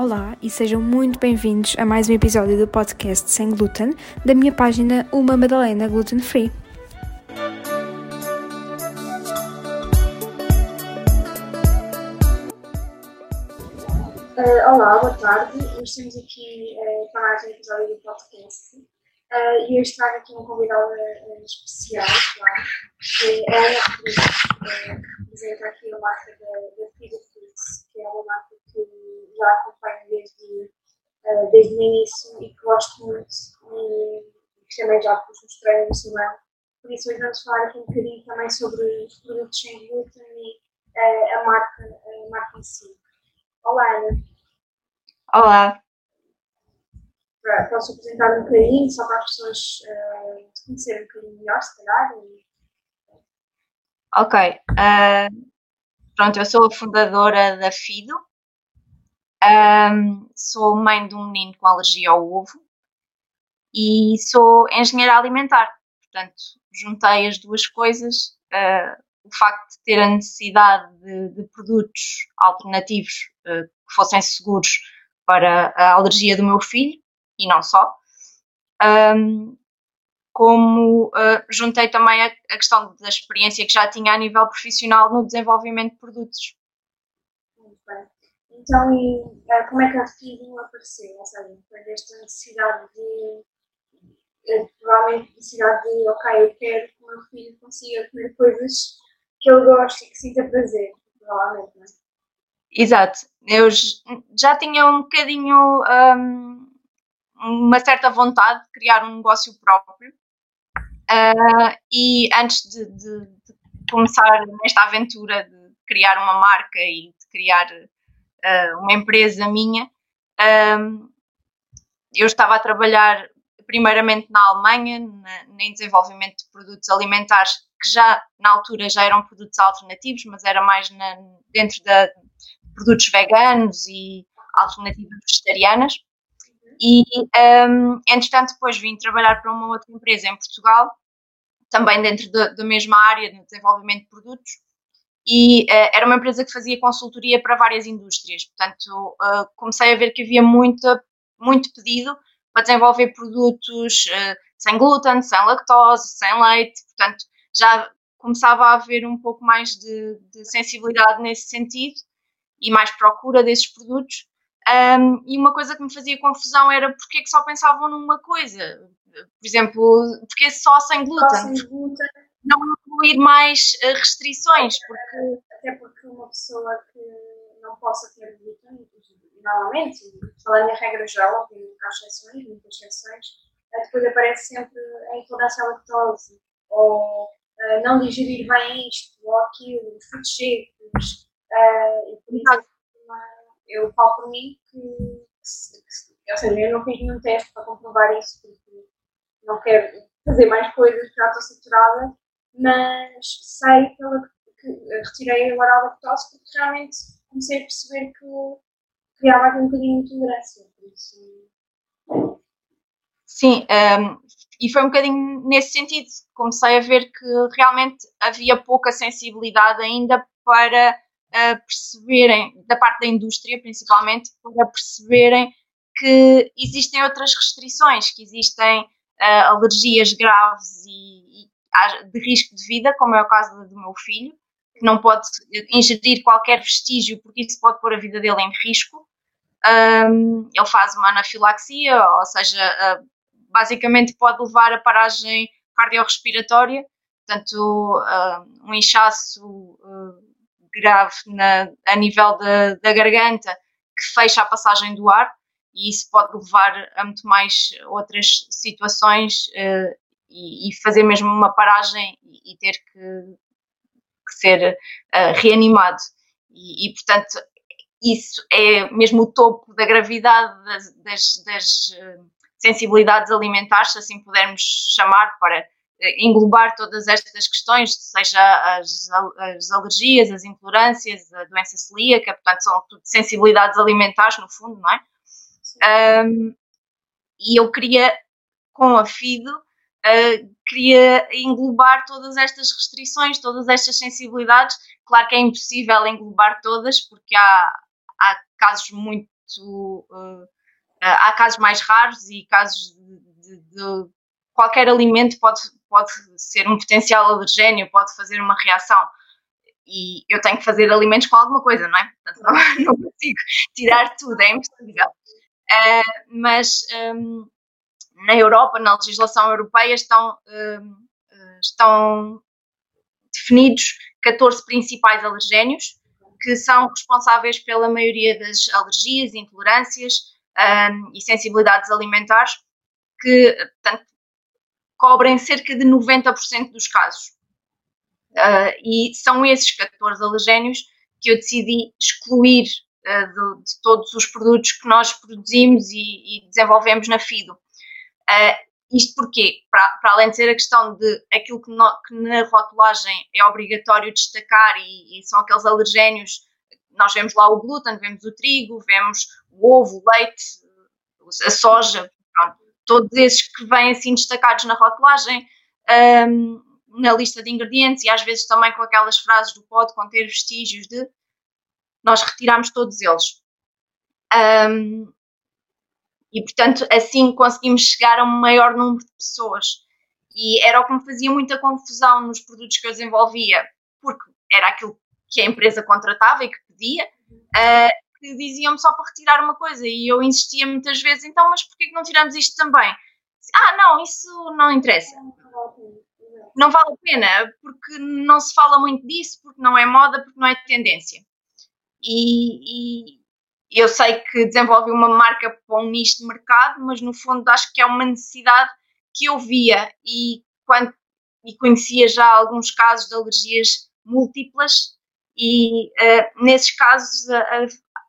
Olá e sejam muito bem-vindos a mais um episódio do podcast Sem Glúten da minha página Uma Madalena Gluten Free. Uh, olá, boa tarde. Estamos aqui uh, para mais um episódio do podcast. Uh, e hoje trago aqui uma convidada uh, especial, claro, que é a Ana que representa aqui a marca da, da Frida Foods, que é uma marca que já acompanho desde, desde o início e que gosto muito e que também já vos mostrei no Instagram. Por isso, hoje vamos falar aqui um bocadinho também sobre os produtos sem glúten e a, marca, a marca em si. Olá, Ana. Olá. Posso apresentar um bocadinho, só para as pessoas uh, conhecerem um bocadinho melhor, se calhar? E... Ok. Uh, pronto, eu sou a fundadora da FIDO. Um, sou mãe de um menino com alergia ao ovo e sou engenheira alimentar. Portanto, juntei as duas coisas. Uh, o facto de ter a necessidade de, de produtos alternativos uh, que fossem seguros para a alergia do meu filho e não só. Um, como uh, juntei também a, a, questão da experiência que já tinha a nível profissional no desenvolvimento de produtos. Muito bem. Então, e, uh, como é que a feeding apareceu? Ou seja, foi esta necessidade de, uh, provavelmente necessidade de, ok, eu quero que o meu filho consiga comer coisas que ele goste e que sinta prazer, provavelmente, não é? Exato. Eu já tinha um bocadinho um, uma certa vontade de criar um negócio próprio. Uh, e antes de, de, de, começar nesta aventura de criar uma marca e de criar uh, uma empresa minha, um, eu estava a trabalhar primeiramente na Alemanha, na, em desenvolvimento de produtos alimentares que já na altura já eram produtos alternativos, mas era mais na, dentro de produtos veganos e alternativas vegetarianas. E, um, entretanto, depois vim trabalhar para uma outra empresa em Portugal, também dentro da, da mesma área de desenvolvimento de produtos, e uh, era uma empresa que fazia consultoria para várias indústrias. Portanto, uh, comecei a ver que havia muita, muito pedido para desenvolver produtos uh, sem glúten, sem lactose, sem leite. Portanto, já começava a haver um pouco mais de, de sensibilidade nesse sentido e mais procura desses produtos. Um, e uma coisa que me fazia confusão era porque é que só pensavam numa coisa. Por exemplo, porque só sem glúten? Só glúten. Não incluir mais uh, restrições. Porque... Até porque uma pessoa que não possa ter glúten, normalmente, falando em regra geral, tem exceções, muitas exceções, eh, depois aparece sempre a intolerância à lactose, ou uh, não digerir bem isto ou aquilo, os frutos secos, uh, e por isso eu falo por mim que, que, ou seja, eu não fiz nenhum teste para comprovar isso, porque não quero fazer mais coisas, já estou saturada, mas sei pela, que retirei agora a lactose porque realmente comecei a perceber que criava um bocadinho de intolerância, isso... Sim, um, e foi um bocadinho nesse sentido. Comecei a ver que realmente havia pouca sensibilidade ainda para uh, perceberem, da parte da indústria principalmente, para perceberem que existem outras restrições, que existem uh, alergias graves e, e, de risco de vida, como é o caso do meu filho, que não pode ingerir qualquer vestígio porque isso pode pôr a vida dele em risco. Um, ele faz uma anafilaxia, ou seja, uh, basicamente pode levar a paragem cardiorrespiratória, portanto, uh, um inchaço grave na, a nível da, da garganta que fecha a passagem do ar e isso pode levar a muito mais outras situações uh, e, e, fazer mesmo uma paragem e, e ter que, que ser uh, reanimado. E, e, portanto, isso é mesmo o topo da gravidade das, das, das uh, sensibilidades alimentares, se assim pudermos chamar, para englobar todas estas questões, seja as, as alergias, as intolerâncias, a doença celíaca, portanto, são tudo sensibilidades alimentares, no fundo, não é? Um, e eu queria, com a FIDO, uh, queria englobar todas estas restrições, todas estas sensibilidades. Claro que é impossível englobar todas, porque há, há casos muito. Uh, há casos mais raros e casos de, de, de, qualquer alimento pode, pode ser um potencial alergénio, pode fazer uma reação. E eu tenho que fazer alimentos com alguma coisa, não é? Portanto, não, não consigo tirar tudo, é impossível. Uh, mas um, na Europa, na legislação europeia, estão, um, estão definidos 14 principais alergénios que são responsáveis pela maioria das alergias, intolerâncias um, e sensibilidades alimentares, que portanto, cobrem cerca de 90% dos casos. Uh, e são esses 14 alergénios que eu decidi excluir uh, de, de, todos os produtos que nós produzimos e, e desenvolvemos na FIDO. Uh, isto porque, para, além de ser a questão de aquilo que, no, que na rotulagem é obrigatório destacar e, e, são aqueles alergénios, nós vemos lá o glúten, vemos o trigo, vemos o ovo, o leite, a soja, todos esses que vêm assim destacados na rotulagem, um, na lista de ingredientes e às vezes também com aquelas frases do pode conter vestígios de, nós retiramos todos eles. Um, e, portanto, assim conseguimos chegar a um maior número de pessoas. E era o que me fazia muita confusão nos produtos que eu desenvolvia, porque era aquilo que a empresa contratava e que pedia, uh, que diziam-me só para retirar uma coisa. E eu insistia muitas vezes, então, mas porquê que não tiramos isto também? Ah, não, isso não interessa. Não vale a pena, porque não se fala muito disso, porque não é moda, porque não é tendência. E, e eu sei que desenvolve uma marca para um nicho de mercado, mas no fundo acho que é uma necessidade que eu via e, quando, e conhecia já alguns casos de alergias múltiplas e uh, nesses casos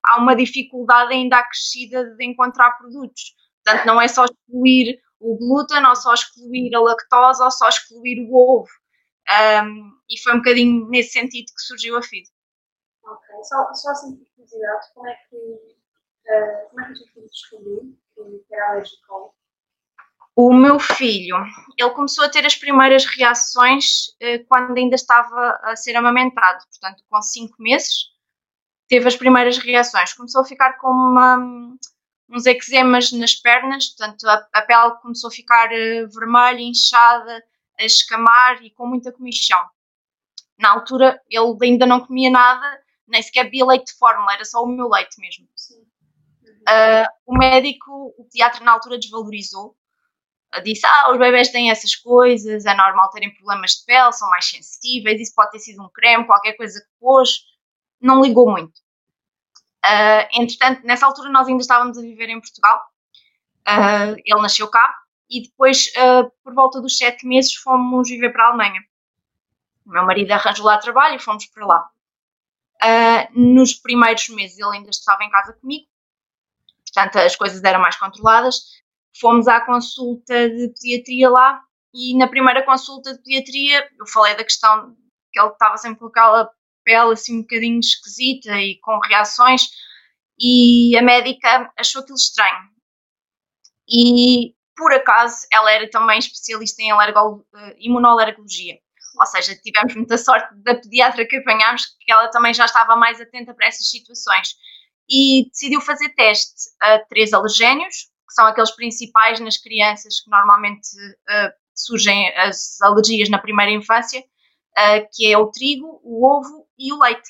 há uma dificuldade ainda acrescida de encontrar produtos. Portanto, não é só excluir o glúten, ou só excluir a lactose, ou só excluir o ovo. Um, e foi um bocadinho nesse sentido que surgiu a FID. Ok, só, só assim por curiosidade, como é que, uh, como é que o teu filho descobriu que era alérgico o meu filho, ele começou a ter as primeiras reações uh, quando ainda estava a ser amamentado, portanto, com 5 meses, teve as primeiras reações. Começou a ficar com uma, uns eczemas nas pernas, portanto, a, a pele começou a ficar uh, vermelha, inchada, a escamar e com muita comichão. Na altura, ele ainda não comia nada, nem sequer bebia leite de fórmula, era só o meu leite mesmo. Uh, o médico, o pediatra na altura desvalorizou, disse, ah, os bebés têm essas coisas, é normal terem problemas de pele, são mais sensíveis, isso pode ter sido um creme, qualquer coisa que pôs, não ligou muito. Uh, entretanto, nessa altura nós ainda estávamos a viver em Portugal, ele nasceu cá, e depois, por volta dos sete meses, fomos viver para a Alemanha. O meu marido arranjou lá trabalho e fomos para lá. Uh, nos primeiros meses ele ainda estava em casa comigo, portanto as coisas eram mais controladas. Fomos à consulta de pediatria lá e na primeira consulta de pediatria eu falei da questão que ele estava sempre com aquela pele assim um bocadinho esquisita e com reações e a médica achou aquilo estranho. E por acaso ela era também especialista em eh, imunoalergologia. Ou seja, tivemos muita sorte da pediatra que apanhámos, que ela também já estava mais atenta para essas situações. E decidiu fazer teste a três alergénios, que são aqueles principais nas crianças que normalmente uh, surgem as alergias na primeira infância, uh, que é o trigo, o ovo e o leite.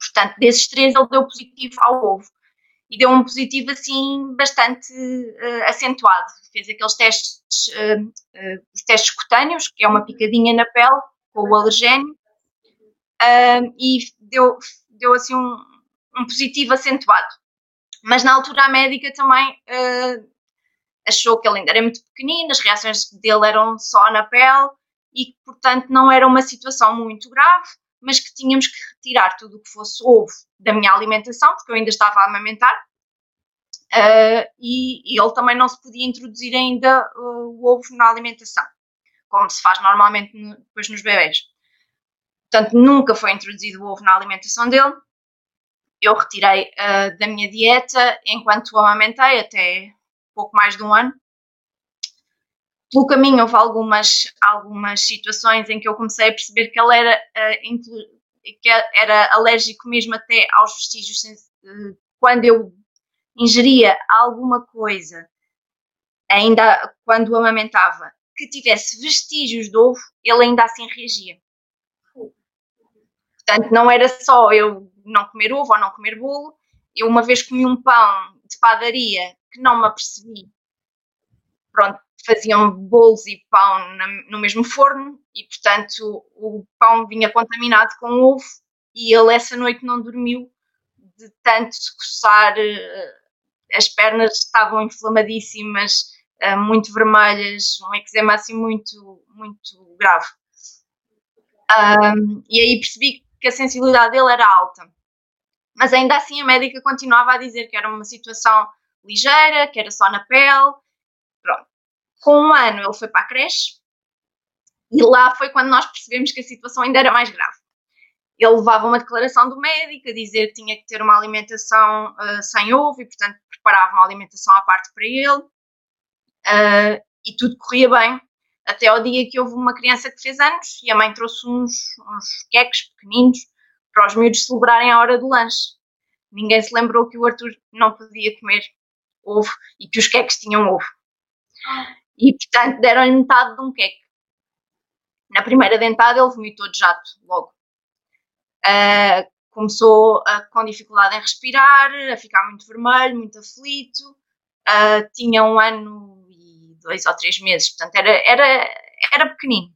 Portanto, desses três ele deu positivo ao ovo e deu um positivo assim bastante uh, acentuado. Fez aqueles testes, uh, uh, os testes cutâneos, que é uma picadinha na pele com o alergénio, e deu, deu assim um, um, positivo acentuado. Mas na altura a médica também achou que ele ainda era muito pequenino, as reações dele eram só na pele e portanto não era uma situação muito grave mas que tínhamos que retirar tudo o que fosse ovo da minha alimentação, porque eu ainda estava a amamentar, uh, e, e, ele também não se podia introduzir ainda uh, o ovo na alimentação, como se faz normalmente no, depois nos bebés. Portanto, nunca foi introduzido o ovo na alimentação dele. Eu retirei uh, da minha dieta enquanto o amamentei até pouco mais de um ano. Pelo caminho houve algumas, algumas situações em que eu comecei a perceber que ele era, uh, que era alérgico mesmo até aos vestígios uh, quando eu ingeria alguma coisa, ainda quando amamentava, que tivesse vestígios de ovo, ele ainda assim reagia. Portanto, não era só eu não comer ovo ou não comer bolo, eu uma vez comi um pão de padaria que não me apercebi. Pronto, faziam bolos e pão no mesmo forno e, portanto, o pão vinha contaminado com ovo e ele essa noite não dormiu de tanto se coçar, eh, as pernas estavam inflamadíssimas, eh, muito vermelhas, um eczema assim muito, muito grave. Um, e aí percebi que a sensibilidade dele era alta. Mas ainda assim a médica continuava a dizer que era uma situação ligeira, que era só na pele. Com um ano ele foi para a creche e lá foi quando nós percebemos que a situação ainda era mais grave. Ele levava uma declaração do médico a dizer que tinha que ter uma alimentação uh, sem ovo e, portanto, preparava uma alimentação à parte para ele. Uh, e tudo corria bem, até ao dia que houve uma criança que fez anos e a mãe trouxe uns, uns queques pequeninos para os miúdos celebrarem a hora do lanche. Ninguém se lembrou que o Arthur não podia comer ovo e que os queques tinham ovo. E, portanto, deram-lhe metade de um queque. Na primeira dentada ele vomitou de jato, logo. Uh, começou uh, com dificuldade em respirar, a ficar muito vermelho, muito aflito. Uh, tinha um ano e dois ou três meses, portanto era, era, era pequenino.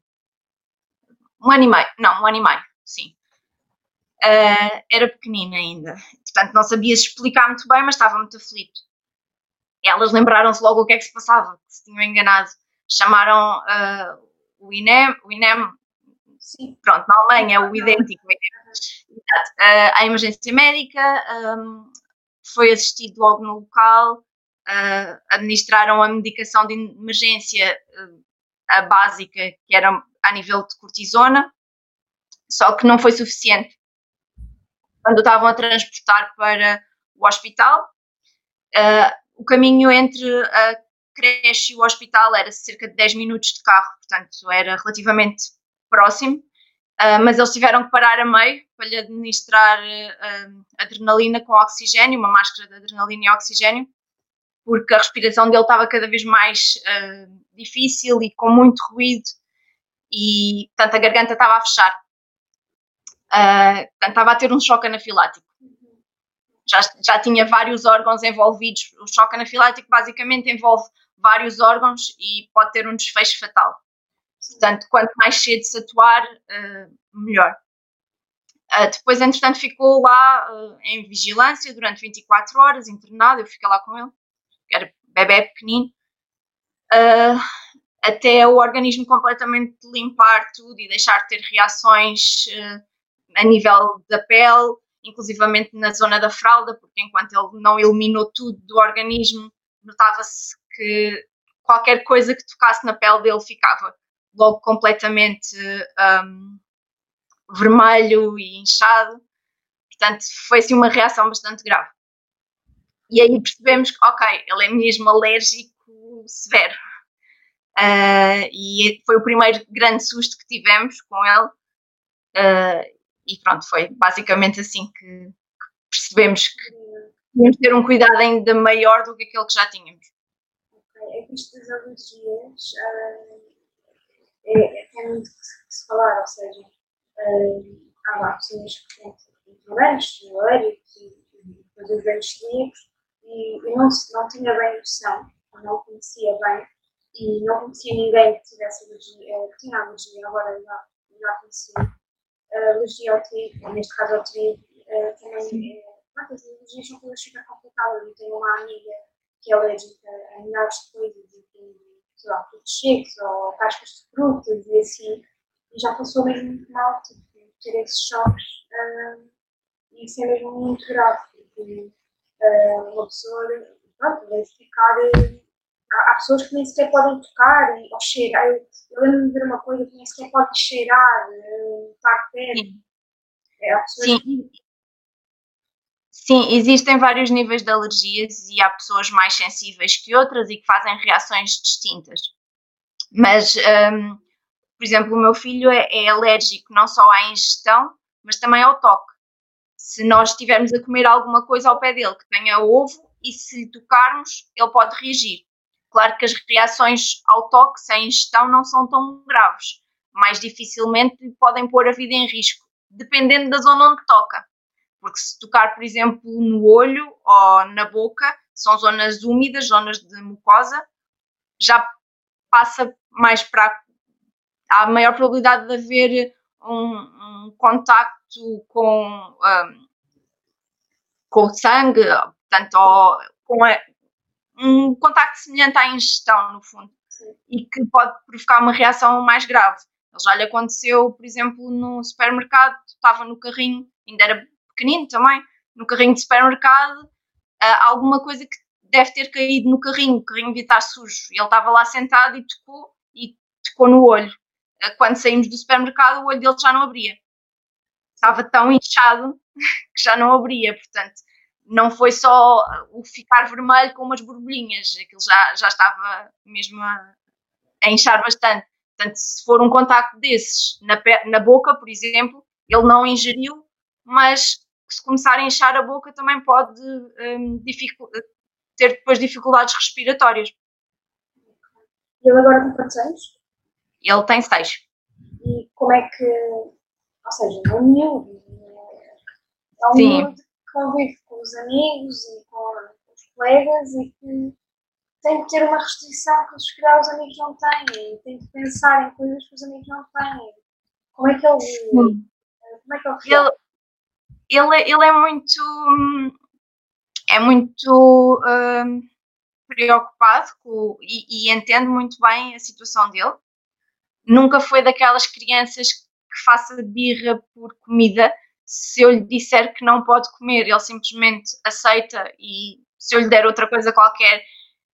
Um ano e meio, não, um ano e meio, sim. Era pequenino ainda, portanto não sabia explicar muito bem, mas estava muito aflito. Elas lembraram-se logo o que é que se passava, que se tinham enganado. Chamaram uh, o INEM, o INEM Sim. pronto, na Alemanha é o idêntico. Exato. Uh, a emergência médica um, foi assistido logo no local, uh, administraram a medicação de emergência, a básica, que era a nível de cortisona, só que não foi suficiente. Quando estavam a transportar para o hospital, o caminho entre a creche e o hospital era cerca de 10 minutos de carro, portanto era relativamente próximo, uh, mas eles tiveram que parar a meio para lhe administrar uh, adrenalina com oxigênio, uma máscara de adrenalina e oxigênio, porque a respiração dele estava cada vez mais uh, difícil e com muito ruído, e portanto a garganta estava a fechar. Portanto, estava a ter um choque anafilático. Já, já tinha vários órgãos envolvidos. O choque anafilático basicamente envolve vários órgãos e pode ter um desfecho fatal. Portanto, quanto mais cedo se atuar, uh, melhor. Uh, depois, entretanto, ficou lá uh, em vigilância durante 24 horas, internado. Eu fiquei lá com ele, era bebê pequenino, até o organismo completamente limpar tudo e deixar de ter reações a nível da pele, inclusivamente na zona da fralda, porque enquanto ele não eliminou tudo do organismo, notava-se que qualquer coisa que tocasse na pele dele ficava logo completamente um, vermelho e inchado. Portanto, foi assim uma reação bastante grave. E aí percebemos que, ok, ele é mesmo alérgico severo. Uh, e foi o primeiro grande susto que tivemos com ele. Uh, e pronto, foi basicamente assim que, percebemos que tínhamos ter um cuidado ainda maior do que aquele que já tínhamos. Ok, é que isto das alergias. Uh é, é, tem muito que se falar, ou seja, uh, há lá pessoas que têm ignorantes, alérgicos e depois os velhos celíacos e eu não, não tinha bem noção, não conhecia bem e não conhecia ninguém que tivesse alergia, eh, que tinha alergia, agora já, já conhecia. Uh, alergia ao trigo, neste caso ao trigo, uh, também, uh, as alergias são coisas super complicadas. Eu tenho uma amiga que é alérgica a milhares de coisas e tem sei lá, frutos secos ou cascas de frutas e assim, e já passou mesmo muito mal tipo, ter esses choques uh, e isso é mesmo muito grave, porque uh, uma pessoa, pronto, deve ficar. Há pessoas que nem sequer podem tocar ou cheirar. Eu, eu lembro de ver uma coisa que nem sequer pode cheirar, estar perto. É, há pessoas Sim. que Sim, existem vários níveis de alergias e há pessoas mais sensíveis que outras e que fazem reações distintas. Mas, um, por exemplo, o meu filho é, é alérgico não só à ingestão, mas também ao toque. Se nós estivermos a comer alguma coisa ao pé dele que tenha ovo e se lhe tocarmos, ele pode reagir. Claro que as reações ao toque sem ingestão não são tão graves, mais dificilmente podem pôr a vida em risco, dependendo da zona onde toca. Porque se tocar, por exemplo, no olho ou na boca, são zonas úmidas, zonas de mucosa, já passa mais para. Há maior probabilidade de haver um, um contacto com, um, com o sangue, portanto, ou, com a, um contacto semelhante à ingestão, no fundo, Sim. e que pode provocar uma reação mais grave. Já lhe aconteceu, por exemplo, no supermercado, estava no carrinho, ainda era pequenino também, no carrinho de supermercado, alguma coisa que deve ter caído no carrinho, o carrinho devia estar sujo. Ele estava lá sentado e tocou, e tocou no olho. Quando saímos do supermercado, o olho dele já não abria. Estava tão inchado que já não abria, portanto, não foi só o ficar vermelho com umas borbulhinhas, aquilo já, já estava mesmo a, a inchar bastante. Portanto, se for um contacto desses na, na boca, por exemplo, ele não ingeriu, mas se começar a inchar a boca também pode um, ter depois dificuldades respiratórias. E ele agora tem quantos anos? Ele tem seis. E como é que. Ou seja, é um miúdo. É um miúdo que convive com os amigos e com os colegas e que tem que ter uma restrição que se calhar os amigos não têm e tem que pensar em coisas que os amigos não têm. Como é que ele. Sim. Como é que ele, ele, ele, ele é muito é muito uh, preocupado com, e, e, entende muito bem a situação dele. Nunca foi daquelas crianças que faça birra por comida. Se eu lhe disser que não pode comer, ele simplesmente aceita e se eu lhe der outra coisa qualquer,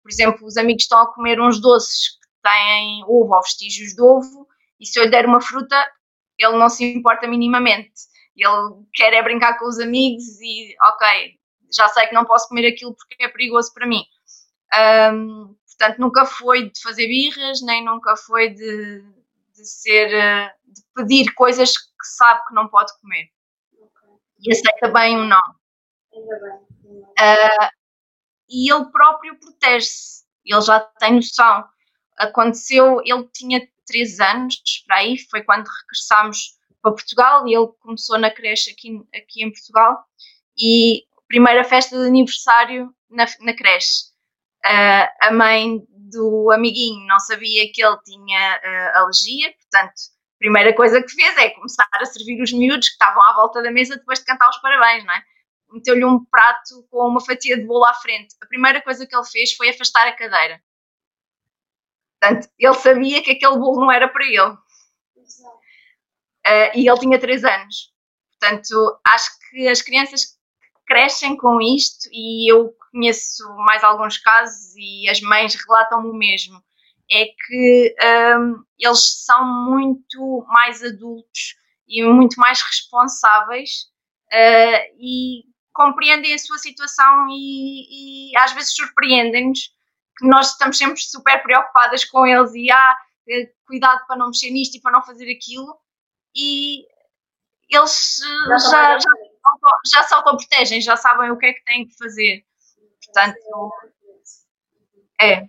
por exemplo, os amigos estão a comer uns doces que têm ovo ou vestígios de ovo, e se eu lhe der uma fruta, ele não se importa minimamente. Ele quer é brincar com os amigos e, ok, já sei que não posso comer aquilo porque é perigoso para mim. Um, portanto, nunca foi de fazer birras, nem nunca foi de, de ser, eh, de pedir coisas que sabe que não pode comer. E aceita bem o não. Uh, e ele próprio protege-se, ele já tem noção. Aconteceu, ele tinha 3 anos, para aí, foi quando regressámos para Portugal e ele começou na creche aqui, aqui em Portugal e primeira festa de aniversário na, na creche. Uh, a mãe do amiguinho não sabia que ele tinha uh, alergia, portanto, primeira coisa que fez é começar a servir os miúdos que estavam à volta da mesa depois de cantar os parabéns, não é? Meteu-lhe um prato com uma fatia de bolo à frente. A primeira coisa que ele fez foi afastar a cadeira. Portanto, ele sabia que aquele bolo não era para ele. Uh, e ele tinha 3 anos. Portanto, acho que as crianças crescem com isto e eu conheço mais alguns casos e as mães relatam-me o mesmo. É que um, eles são muito mais adultos e muito mais responsáveis uh, e compreendem a sua situação e, e às vezes surpreendem-nos que nós estamos sempre super preocupadas com eles e ah, eh, cuidado para não mexer nisto e para não fazer aquilo e eles já, já, já se autoprotegem, já sabem o que é que têm que fazer. Portanto, é.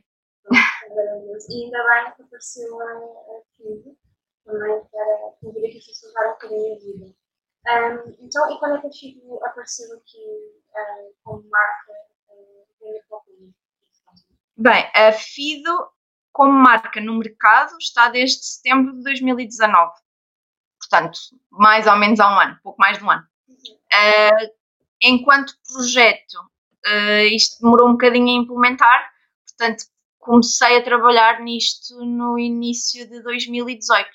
E ainda bem que apareceu a FIV também para convidar aqui a salvar um bocadinho a vida. Um, então, e quando é que a FIV apareceu aqui um, como marca? Bem, a FIDO como marca no mercado está desde setembro de 2019. Portanto, mais ou menos há um ano, pouco mais de um ano. Uh, enquanto projeto, uh, isto demorou um bocadinho a implementar, portanto, comecei a trabalhar nisto no início de 2018.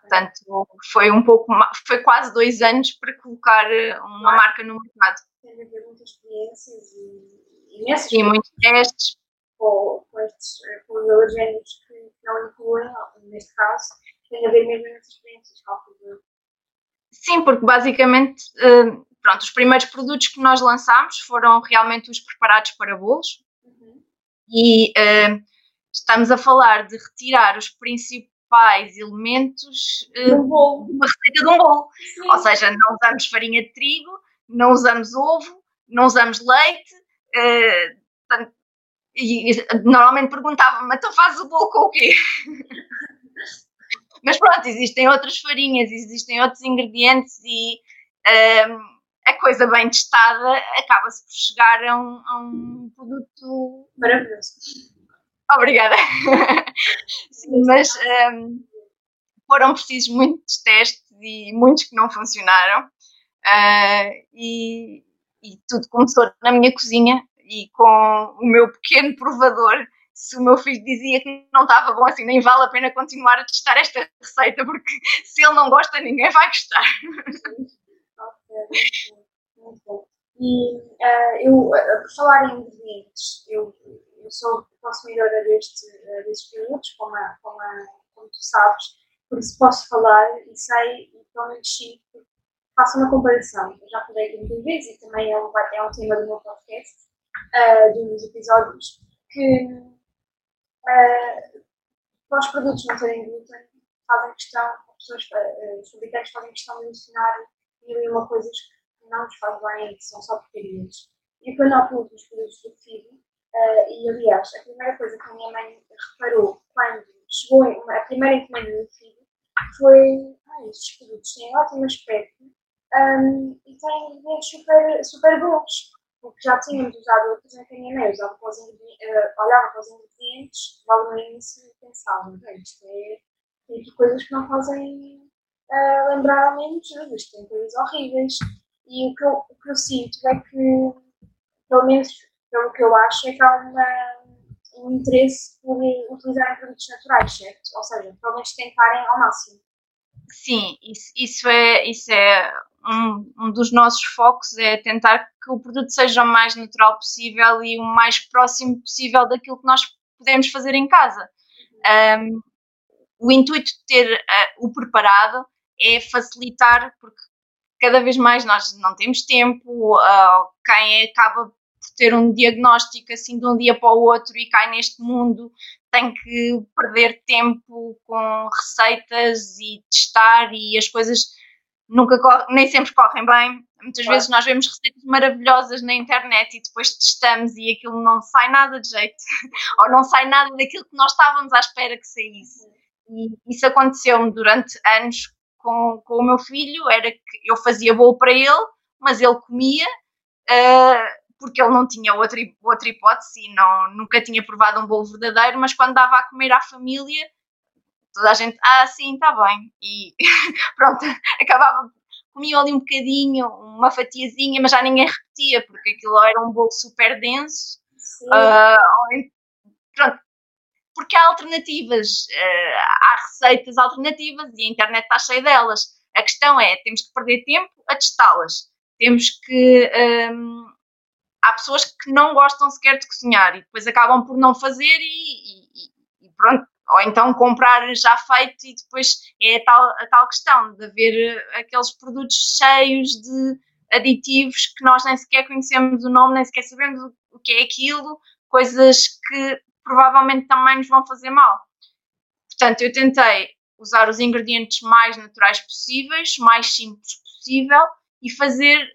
Portanto, foi um pouco, foi quase dois anos para colocar eh, uma marca no mercado. Tem a ver muitas experiências e muitos testes. Com, com estes com os alergénicos que não incluem, neste caso, tem a ver mesmo nessas experiências, calculo Sim, porque basicamente, eh, pronto, os primeiros produtos que nós lançámos foram realmente os preparados para bolos. E uh, estamos a falar de retirar os principais elementos uh, de uma receita de um bolo. Sim. Ou seja, não usamos farinha de trigo, não usamos ovo, não usamos leite. Uh, e, e, normalmente perguntavam-me, então fazes o bolo com o quê? Mas pronto, existem outras farinhas, existem outros ingredientes e um, a coisa bem testada acaba-se por chegar a um, a um produto maravilhoso. Obrigada. Sim, mas um, foram precisos muitos testes e muitos que não funcionaram. Uh, e, e tudo começou na minha cozinha e com o meu pequeno provador se o meu filho dizia que não estava bom assim, nem vale a pena continuar a testar esta receita, porque se ele não gosta, ninguém vai gostar. Muito. E uh, eu, uh, por falar em ingredientes, eu, eu sou consumidora deste, uh, destes produtos, como, a, como, a, como tu sabes, por isso posso falar e sei, e pelo menos sinto, faço uma comparação. Eu já falei aqui muitas vezes e também é um, é um tema do meu podcast, uh, dos episódios, que uh, para os produtos não terem glúten, fazem questão, as pessoas, uh, os fabricantes fazem questão de mil e uma coisas que não nos fazem bem, que são só porcarias. E quando há produtos, produtos do filho, uh, e aliás, a primeira coisa que a minha mãe reparou quando chegou a primeira encomenda do filho foi: ah, estes produtos têm ótimo aspecto um, e têm ingredientes super, super bons porque já tínhamos usado outros em canhão, usava para os uh, olhava para os ingredientes, logo no início e pensava, isto é, tem aqui coisas que não fazem uh, lembrar ao menos isto tem coisas horríveis. E o que, eu, o que eu sinto é que, pelo menos pelo que eu acho, é que há uma, um interesse por utilizarem produtos naturais, certo? Ou seja, pelo menos tentarem ao máximo. Sim, isso, isso, é, isso é um, um dos nossos focos é tentar que o produto seja o mais natural possível e o mais próximo possível daquilo que nós podemos fazer em casa. Um, o intuito de ter uh, o preparado é facilitar, porque cada vez mais nós não temos tempo, uh, quem acaba por ter um diagnóstico assim de um dia para o outro e cai neste mundo tem que perder tempo com receitas e testar e as coisas nunca nem sempre correm bem. Muitas claro. vezes nós vemos receitas maravilhosas na internet e depois testamos e aquilo não sai nada de jeito, ou não sai nada daquilo que nós estávamos à espera que saísse. E isso aconteceu-me durante anos com, com o meu filho, era que eu fazia bolo para ele, mas ele comia, uh, porque ele não tinha outra, outra hipótese e não, nunca tinha provado um bolo verdadeiro, mas quando dava a comer à família, toda a gente, ah, sim, está bem. E pronto, acabava, comia ali um bocadinho, uma fatiazinha, mas já ninguém repetia, porque aquilo era um bolo super denso. Uh, pronto, porque há alternativas, uh, há receitas alternativas e a internet está cheia delas. A questão é, temos que perder tempo a testá-las. Temos que. Um, há pessoas que não gostam sequer de cozinhar e depois acabam por não fazer e, e, e pronto, ou então comprar já feito e depois é a tal, a tal questão de haver eh, aqueles produtos cheios de aditivos que nós nem sequer conhecemos o nome, nem sequer sabemos o que é aquilo, coisas que provavelmente também nos vão fazer mal. Portanto, eu tentei usar os ingredientes mais naturais possíveis, mais simples possível e fazer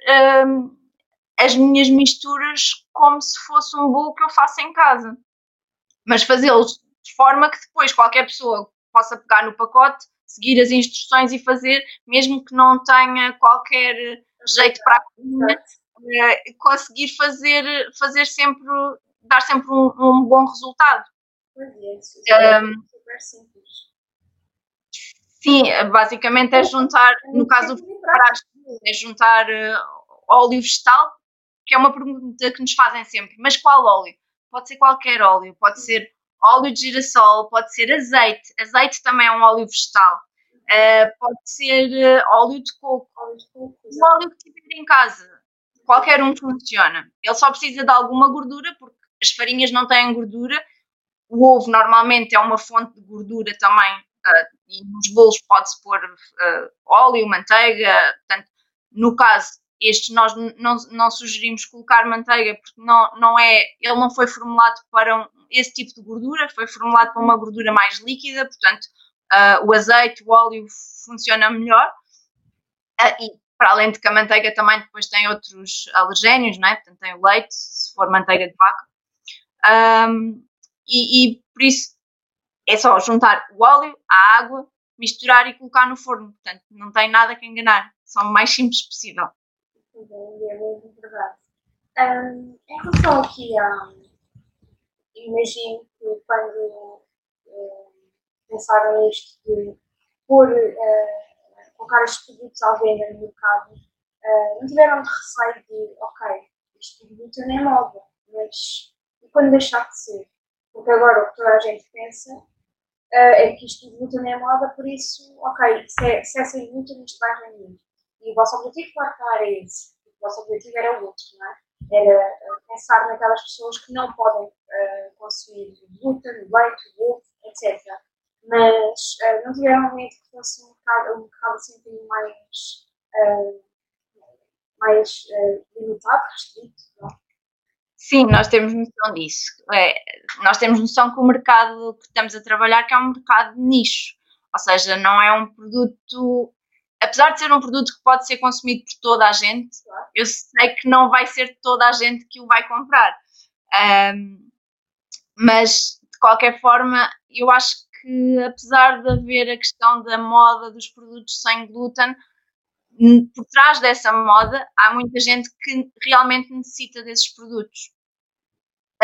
hum, as minhas misturas como se fosse um bolo que eu faço em casa. Mas fazê-los de forma que depois qualquer pessoa possa pegar no pacote, seguir as instruções e fazer, mesmo que não tenha qualquer jeito para a cozinha, eh, conseguir fazer, fazer sempre, dar sempre um, um bom resultado. É, um, super simples. Sim, basicamente é juntar, no caso do é juntar uh, óleo vegetal, que é uma pergunta que nos fazem sempre, mas qual óleo? Pode ser qualquer óleo, pode ser óleo de girassol, pode ser azeite, azeite também é um óleo vegetal, uh, pode ser óleo de coco, óleo de coco, o óleo que tiver em casa, qualquer um funciona. Ele só precisa de alguma gordura, porque as farinhas não têm gordura, o ovo normalmente é uma fonte de gordura também, uh, e nos bolos pode-se pôr óleo, manteiga, portanto, no caso estes nós não, não sugerimos colocar manteiga porque não, não é, ele não foi formulado para um, esse tipo de gordura, foi formulado para uma gordura mais líquida, portanto uh, o azeite, o óleo funciona melhor. Uh, e para além de que a manteiga também depois tem outros alergénios, não é? Portanto, tem o leite, se for manteiga de vaca. Um, e, e, por isso é só juntar o óleo, a água, misturar e colocar no forno. Portanto, não tem nada que enganar. São o mais simples possível. Um, em relação aqui a. Imagino que quando uh, pensaram nisto de pôr. Uh, colocar estes produtos à venda no mercado, uh, não tiveram de receio de, ok, este produto não é moda, mas quando deixar de ser? Porque agora o que toda a gente pensa uh, é que isto produto não é moda, por isso, ok, se é, se é sem glúten, isto vai vender. E o vosso objetivo, claro era esse. O vosso objetivo era outro, não é? Era uh, pensar naquelas pessoas que não podem uh, consumir glúten, leite, ovo, etc mas uh, não tiveram medo que fosse um mercado, um mercado assim um mais, uh, mais limitado, restrito, não? Sim, nós temos noção disso. É, nós temos noção que o mercado que estamos a trabalhar que é um mercado de nicho, ou seja, não é um produto, apesar de ser um produto que pode ser consumido por toda a gente, eu sei que não vai ser toda a gente que o vai comprar. Um, mas de qualquer forma, eu acho que, apesar de haver a questão da moda dos produtos sem glúten, por trás dessa moda há muita gente que realmente necessita desses produtos.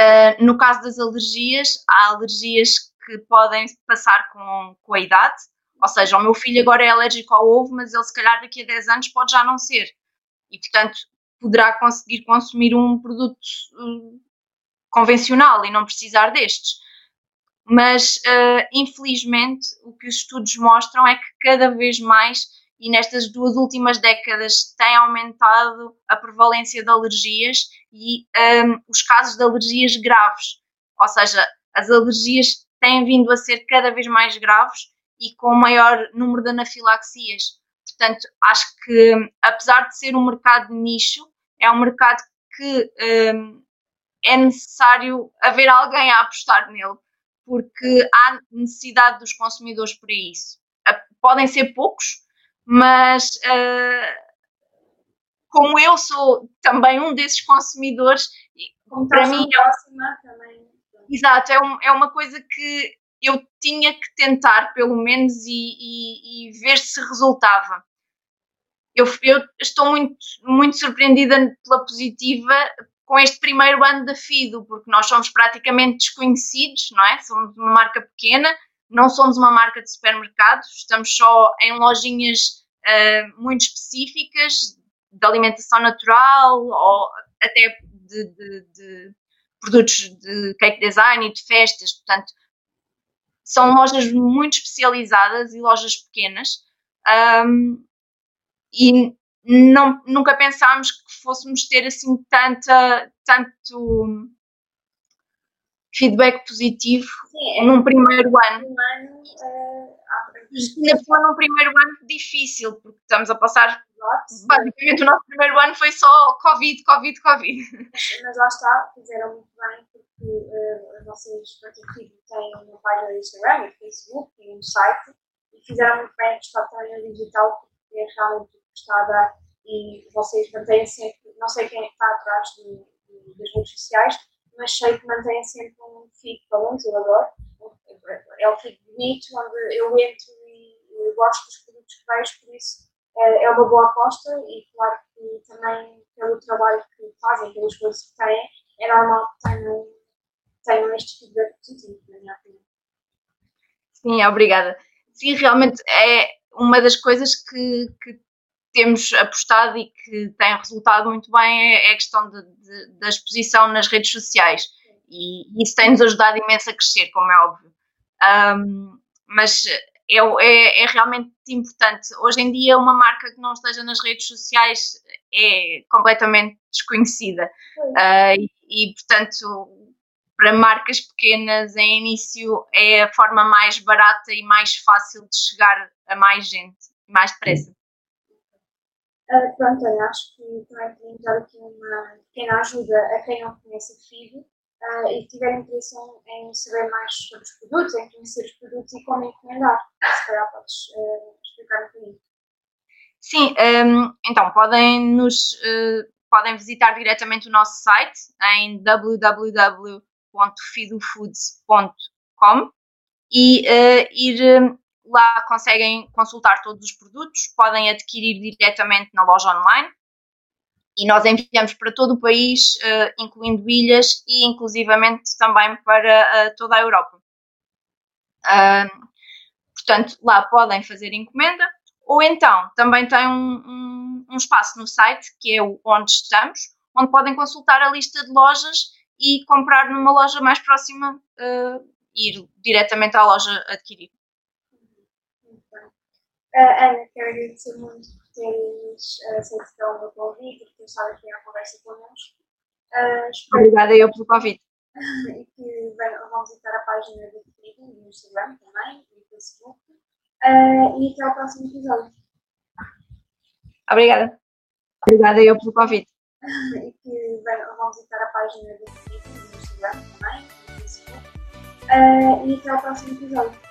Uh, no caso das alergias, há alergias que podem passar com, com a idade, ou seja, o meu filho agora é alérgico ao ovo, mas ele se calhar daqui a 10 anos pode já não ser. E portanto poderá conseguir consumir um produto uh, convencional e não precisar destes mas uh, infelizmente o que os estudos mostram é que cada vez mais, e nestas duas últimas décadas, tem aumentado a prevalência de alergias e um, os casos de alergias graves. Ou seja, as alergias têm vindo a ser cada vez mais graves e com maior número de anafilaxias. Portanto, acho que, apesar de ser um mercado de nicho, é um mercado que um, é necessário haver alguém a apostar nele porque há necessidade dos consumidores para isso. Podem ser poucos, mas uh, como eu sou também um desses consumidores, como para mim é próxima, também. Exato, é, um, é uma coisa que eu tinha que tentar, pelo menos, e, e, e ver se resultava. Eu, eu, estou muito, muito surpreendida pela positiva, com este primeiro ano da FIDO, porque nós somos praticamente desconhecidos, não é? Somos uma marca pequena, não somos uma marca de supermercado, estamos só em lojinhas uh, muito específicas de alimentação natural ou até de, de, de, produtos de cake design e de festas, portanto, são lojas muito especializadas e lojas pequenas. Um, e não, nunca pensámos que fôssemos ter assim tanta, tanto feedback positivo Sim, é num primeiro ano. Um ano uh, Ainda foi num primeiro ano difícil, porque estamos a passar. Exato. Basicamente, o nosso primeiro ano foi só Covid, Covid, Covid. Mas, lá está, fizeram muito bem, porque uh, as nossas têm uma página no Instagram, no Facebook, têm um site, e fizeram muito bem a no digital, porque é realmente postada e vocês mantêm sempre, não sei quem é está atrás das redes sociais, mas sei que mantêm sempre um feed muitos, eu adoro. É um feed bonito, onde eu entro e, e gosto dos produtos que vejo, por isso é, é uma boa aposta e claro que também pelo trabalho que fazem, pelas coisas que têm, é normal que tenham, tenham este feedback positivo, na minha opinião. Sim, obrigada. Sim, realmente é uma das coisas que, que temos apostado e que tem resultado muito bem é, é a questão de, de, da exposição nas redes sociais e isso tem-nos ajudado imenso a crescer, como é óbvio. Um, mas é, é, é, realmente importante. Hoje em dia, uma marca que não esteja nas redes sociais é completamente desconhecida uh, e, e, portanto, para marcas pequenas, em início, é a forma mais barata e mais fácil de chegar a mais gente, mais depressa. Uh, pronto, acho que também podemos dar aqui uma pequena ajuda a quem não conhece o FIG uh, e tiver interesse em, saber mais sobre os produtos, em conhecer os produtos e como encomendar. Se calhar podes uh, explicar um bocadinho. Sim, um, então podem nos podem visitar diretamente o nosso site em www.fidofoods.com e ir Lá conseguem consultar todos os produtos, podem adquirir diretamente na loja online e nós enviamos para todo o país, uh, incluindo ilhas e inclusivamente também para uh, toda a Europa. Uh, portanto, lá podem fazer encomenda ou então também tem um, um, um, espaço no site que é o onde estamos, onde podem consultar a lista de lojas e comprar numa loja mais próxima, ir diretamente à loja adquirir. Uh, Ana, quero agradecer muito por teres uh, aceito o convite e por teres estado aqui à conversa connosco. Uh, Obrigada eu pelo convite. e que vão visitar a página do Twitter, no Instagram também, no Facebook. Uh, e até ao próximo episódio. Obrigada. Obrigada eu pelo convite. e que vão visitar a página do Twitter, no Instagram também, no Facebook. Uh, e até ao próximo episódio.